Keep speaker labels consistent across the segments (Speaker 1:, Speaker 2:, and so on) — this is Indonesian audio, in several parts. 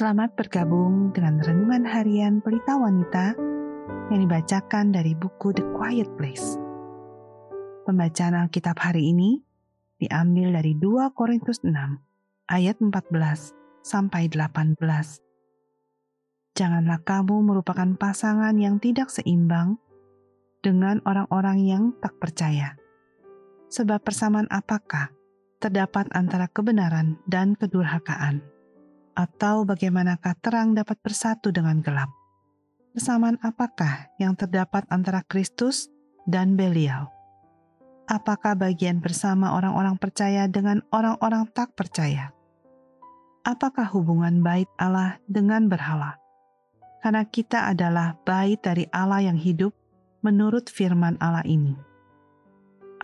Speaker 1: Selamat bergabung dengan Renungan Harian Pelita Wanita yang dibacakan dari buku The Quiet Place. Pembacaan Alkitab hari ini diambil dari 2 Korintus 6 ayat 14 sampai 18. Janganlah kamu merupakan pasangan yang tidak seimbang dengan orang-orang yang tak percaya. Sebab persamaan apakah terdapat antara kebenaran dan kedurhakaan? Atau bagaimanakah terang dapat bersatu dengan gelap? Kesamaan apakah yang terdapat antara Kristus dan Belial? Apakah bagian bersama orang-orang percaya dengan orang-orang tak percaya? Apakah hubungan bait Allah dengan berhala? Karena kita adalah bait dari Allah yang hidup menurut firman Allah ini.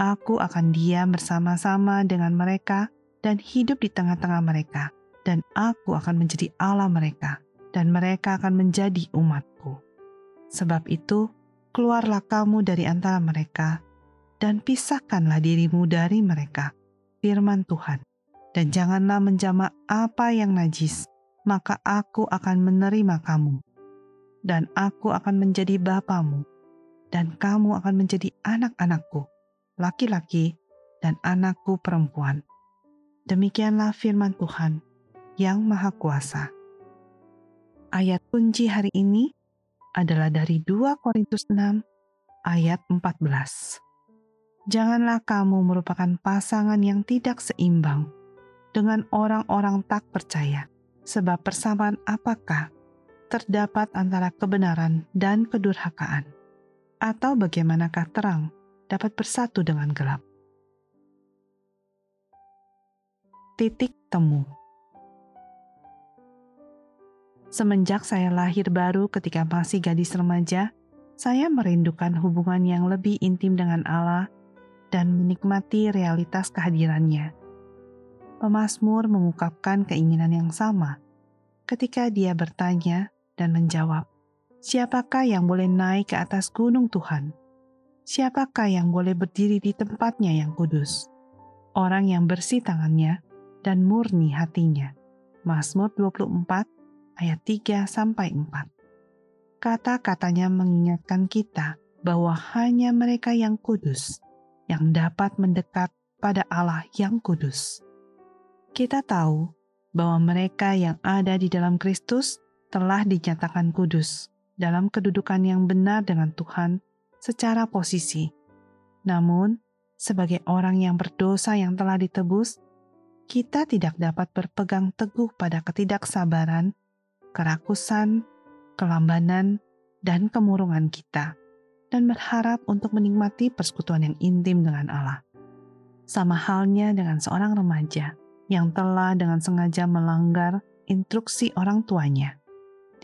Speaker 1: Aku akan diam bersama-sama dengan mereka dan hidup di tengah-tengah mereka dan aku akan menjadi Allah mereka, dan mereka akan menjadi umatku. Sebab itu, keluarlah kamu dari antara mereka, dan pisahkanlah dirimu dari mereka, firman Tuhan. Dan janganlah menjamak apa yang najis, maka aku akan menerima kamu. Dan aku akan menjadi bapamu, dan kamu akan menjadi anak-anakku, laki-laki, dan anakku perempuan. Demikianlah firman Tuhan yang Maha Kuasa. Ayat kunci hari ini adalah dari 2 Korintus 6 ayat 14. Janganlah kamu merupakan pasangan yang tidak seimbang dengan orang-orang tak percaya, sebab persamaan apakah terdapat antara kebenaran dan kedurhakaan? Atau bagaimanakah terang dapat bersatu dengan gelap? Titik temu Semenjak saya lahir baru ketika masih gadis remaja, saya merindukan hubungan yang lebih intim dengan Allah dan menikmati realitas kehadirannya. Pemasmur mengungkapkan keinginan yang sama ketika dia bertanya dan menjawab, Siapakah yang boleh naik ke atas gunung Tuhan? Siapakah yang boleh berdiri di tempatnya yang kudus? Orang yang bersih tangannya dan murni hatinya. Mazmur 24 ayat 3 sampai 4. Kata-katanya mengingatkan kita bahwa hanya mereka yang kudus yang dapat mendekat pada Allah yang kudus. Kita tahu bahwa mereka yang ada di dalam Kristus telah dinyatakan kudus dalam kedudukan yang benar dengan Tuhan secara posisi. Namun, sebagai orang yang berdosa yang telah ditebus, kita tidak dapat berpegang teguh pada ketidaksabaran kerakusan, kelambanan, dan kemurungan kita, dan berharap untuk menikmati persekutuan yang intim dengan Allah. Sama halnya dengan seorang remaja yang telah dengan sengaja melanggar instruksi orang tuanya,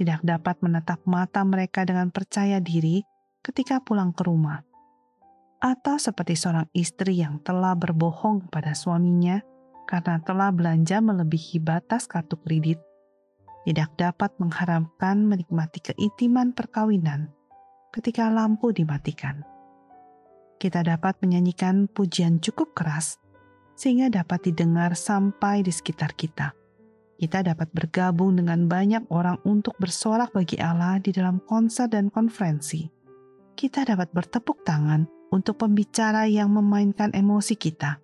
Speaker 1: tidak dapat menatap mata mereka dengan percaya diri ketika pulang ke rumah, atau seperti seorang istri yang telah berbohong kepada suaminya karena telah belanja melebihi batas kartu kredit tidak dapat mengharapkan menikmati keintiman perkawinan ketika lampu dimatikan. Kita dapat menyanyikan pujian cukup keras sehingga dapat didengar sampai di sekitar kita. Kita dapat bergabung dengan banyak orang untuk bersorak bagi Allah di dalam konser dan konferensi. Kita dapat bertepuk tangan untuk pembicara yang memainkan emosi kita.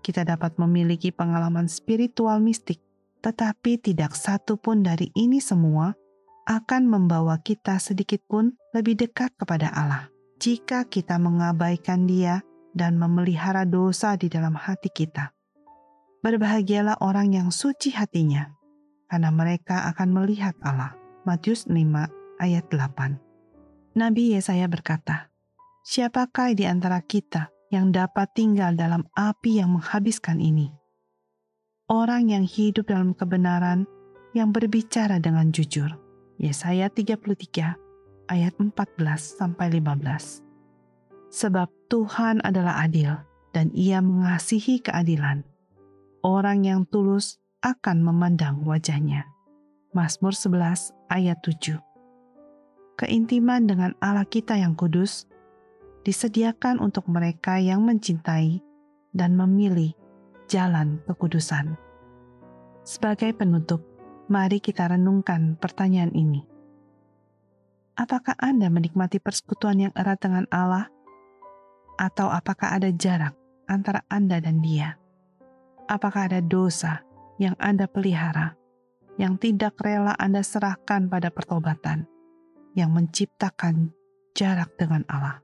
Speaker 1: Kita dapat memiliki pengalaman spiritual mistik tetapi tidak satu pun dari ini semua akan membawa kita sedikit pun lebih dekat kepada Allah. Jika kita mengabaikan Dia dan memelihara dosa di dalam hati kita, berbahagialah orang yang suci hatinya, karena mereka akan melihat Allah. Matius 5 ayat 8 Nabi Yesaya berkata, Siapakah di antara kita yang dapat tinggal dalam api yang menghabiskan ini? Orang yang hidup dalam kebenaran, yang berbicara dengan jujur. Yesaya 33 ayat 14 sampai 15. Sebab Tuhan adalah adil dan Ia mengasihi keadilan. Orang yang tulus akan memandang wajahnya. Mazmur 11 ayat 7. Keintiman dengan Allah kita yang kudus disediakan untuk mereka yang mencintai dan memilih jalan kekudusan. Sebagai penutup, Mari kita renungkan pertanyaan ini. Apakah Anda menikmati persekutuan yang erat dengan Allah? Atau apakah ada jarak antara Anda dan Dia? Apakah ada dosa yang Anda pelihara, yang tidak rela Anda serahkan pada pertobatan, yang menciptakan jarak dengan Allah?